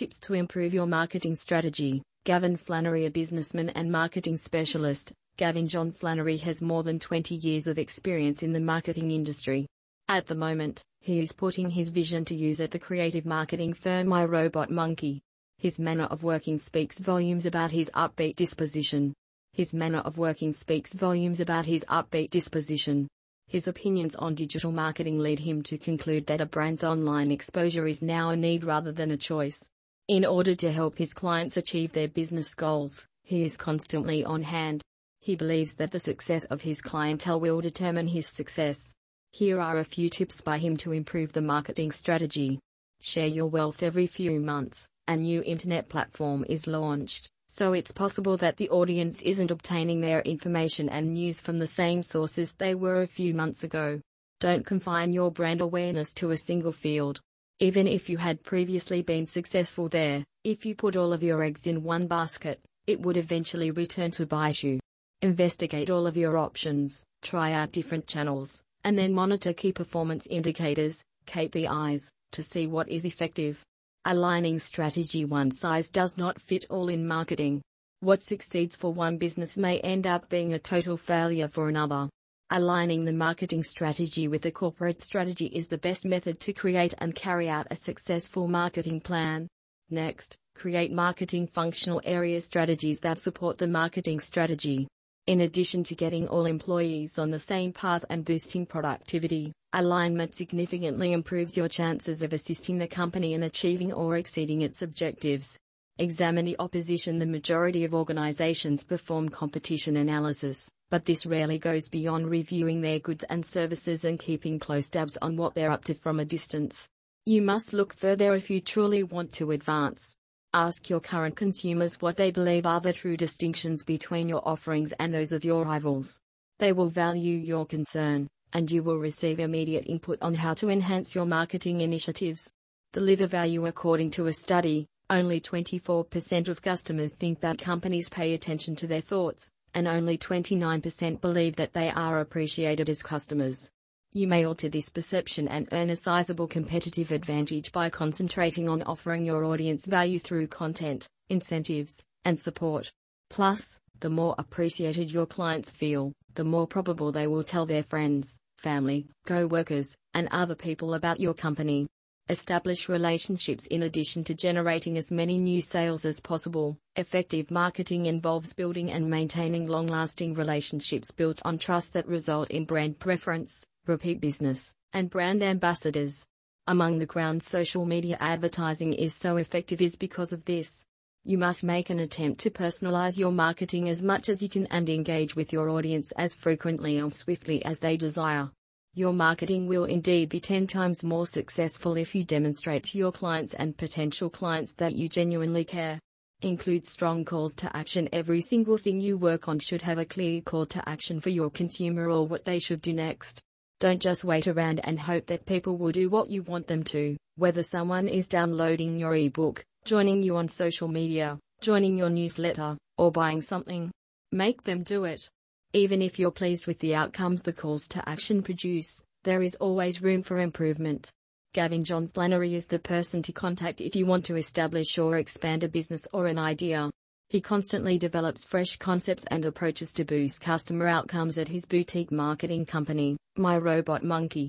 tips to improve your marketing strategy. Gavin Flannery, a businessman and marketing specialist. Gavin John Flannery has more than 20 years of experience in the marketing industry. At the moment, he is putting his vision to use at the creative marketing firm My Robot Monkey. His manner of working speaks volumes about his upbeat disposition. His manner of working speaks volumes about his upbeat disposition. His opinions on digital marketing lead him to conclude that a brand's online exposure is now a need rather than a choice. In order to help his clients achieve their business goals, he is constantly on hand. He believes that the success of his clientele will determine his success. Here are a few tips by him to improve the marketing strategy. Share your wealth every few months a new internet platform is launched, so it's possible that the audience isn't obtaining their information and news from the same sources they were a few months ago. Don't confine your brand awareness to a single field. Even if you had previously been successful there, if you put all of your eggs in one basket, it would eventually return to bite you. Investigate all of your options, try out different channels, and then monitor key performance indicators, KPIs, to see what is effective. Aligning strategy one size does not fit all in marketing. What succeeds for one business may end up being a total failure for another. Aligning the marketing strategy with the corporate strategy is the best method to create and carry out a successful marketing plan. Next, create marketing functional area strategies that support the marketing strategy. In addition to getting all employees on the same path and boosting productivity, alignment significantly improves your chances of assisting the company in achieving or exceeding its objectives. Examine the opposition. The majority of organizations perform competition analysis, but this rarely goes beyond reviewing their goods and services and keeping close tabs on what they're up to from a distance. You must look further if you truly want to advance. Ask your current consumers what they believe are the true distinctions between your offerings and those of your rivals. They will value your concern, and you will receive immediate input on how to enhance your marketing initiatives. Deliver value according to a study, only 24% of customers think that companies pay attention to their thoughts, and only 29% believe that they are appreciated as customers. You may alter this perception and earn a sizable competitive advantage by concentrating on offering your audience value through content, incentives, and support. Plus, the more appreciated your clients feel, the more probable they will tell their friends, family, co-workers, and other people about your company. Establish relationships in addition to generating as many new sales as possible. Effective marketing involves building and maintaining long-lasting relationships built on trust that result in brand preference repeat business, and brand ambassadors. Among the grounds social media advertising is so effective is because of this. You must make an attempt to personalize your marketing as much as you can and engage with your audience as frequently and swiftly as they desire. Your marketing will indeed be 10 times more successful if you demonstrate to your clients and potential clients that you genuinely care. Include strong calls to action. Every single thing you work on should have a clear call to action for your consumer or what they should do next. Don't just wait around and hope that people will do what you want them to, whether someone is downloading your ebook, joining you on social media, joining your newsletter, or buying something. Make them do it. Even if you're pleased with the outcomes the calls to action produce, there is always room for improvement. Gavin John Flannery is the person to contact if you want to establish or expand a business or an idea. He constantly develops fresh concepts and approaches to boost customer outcomes at his boutique marketing company, My Robot Monkey.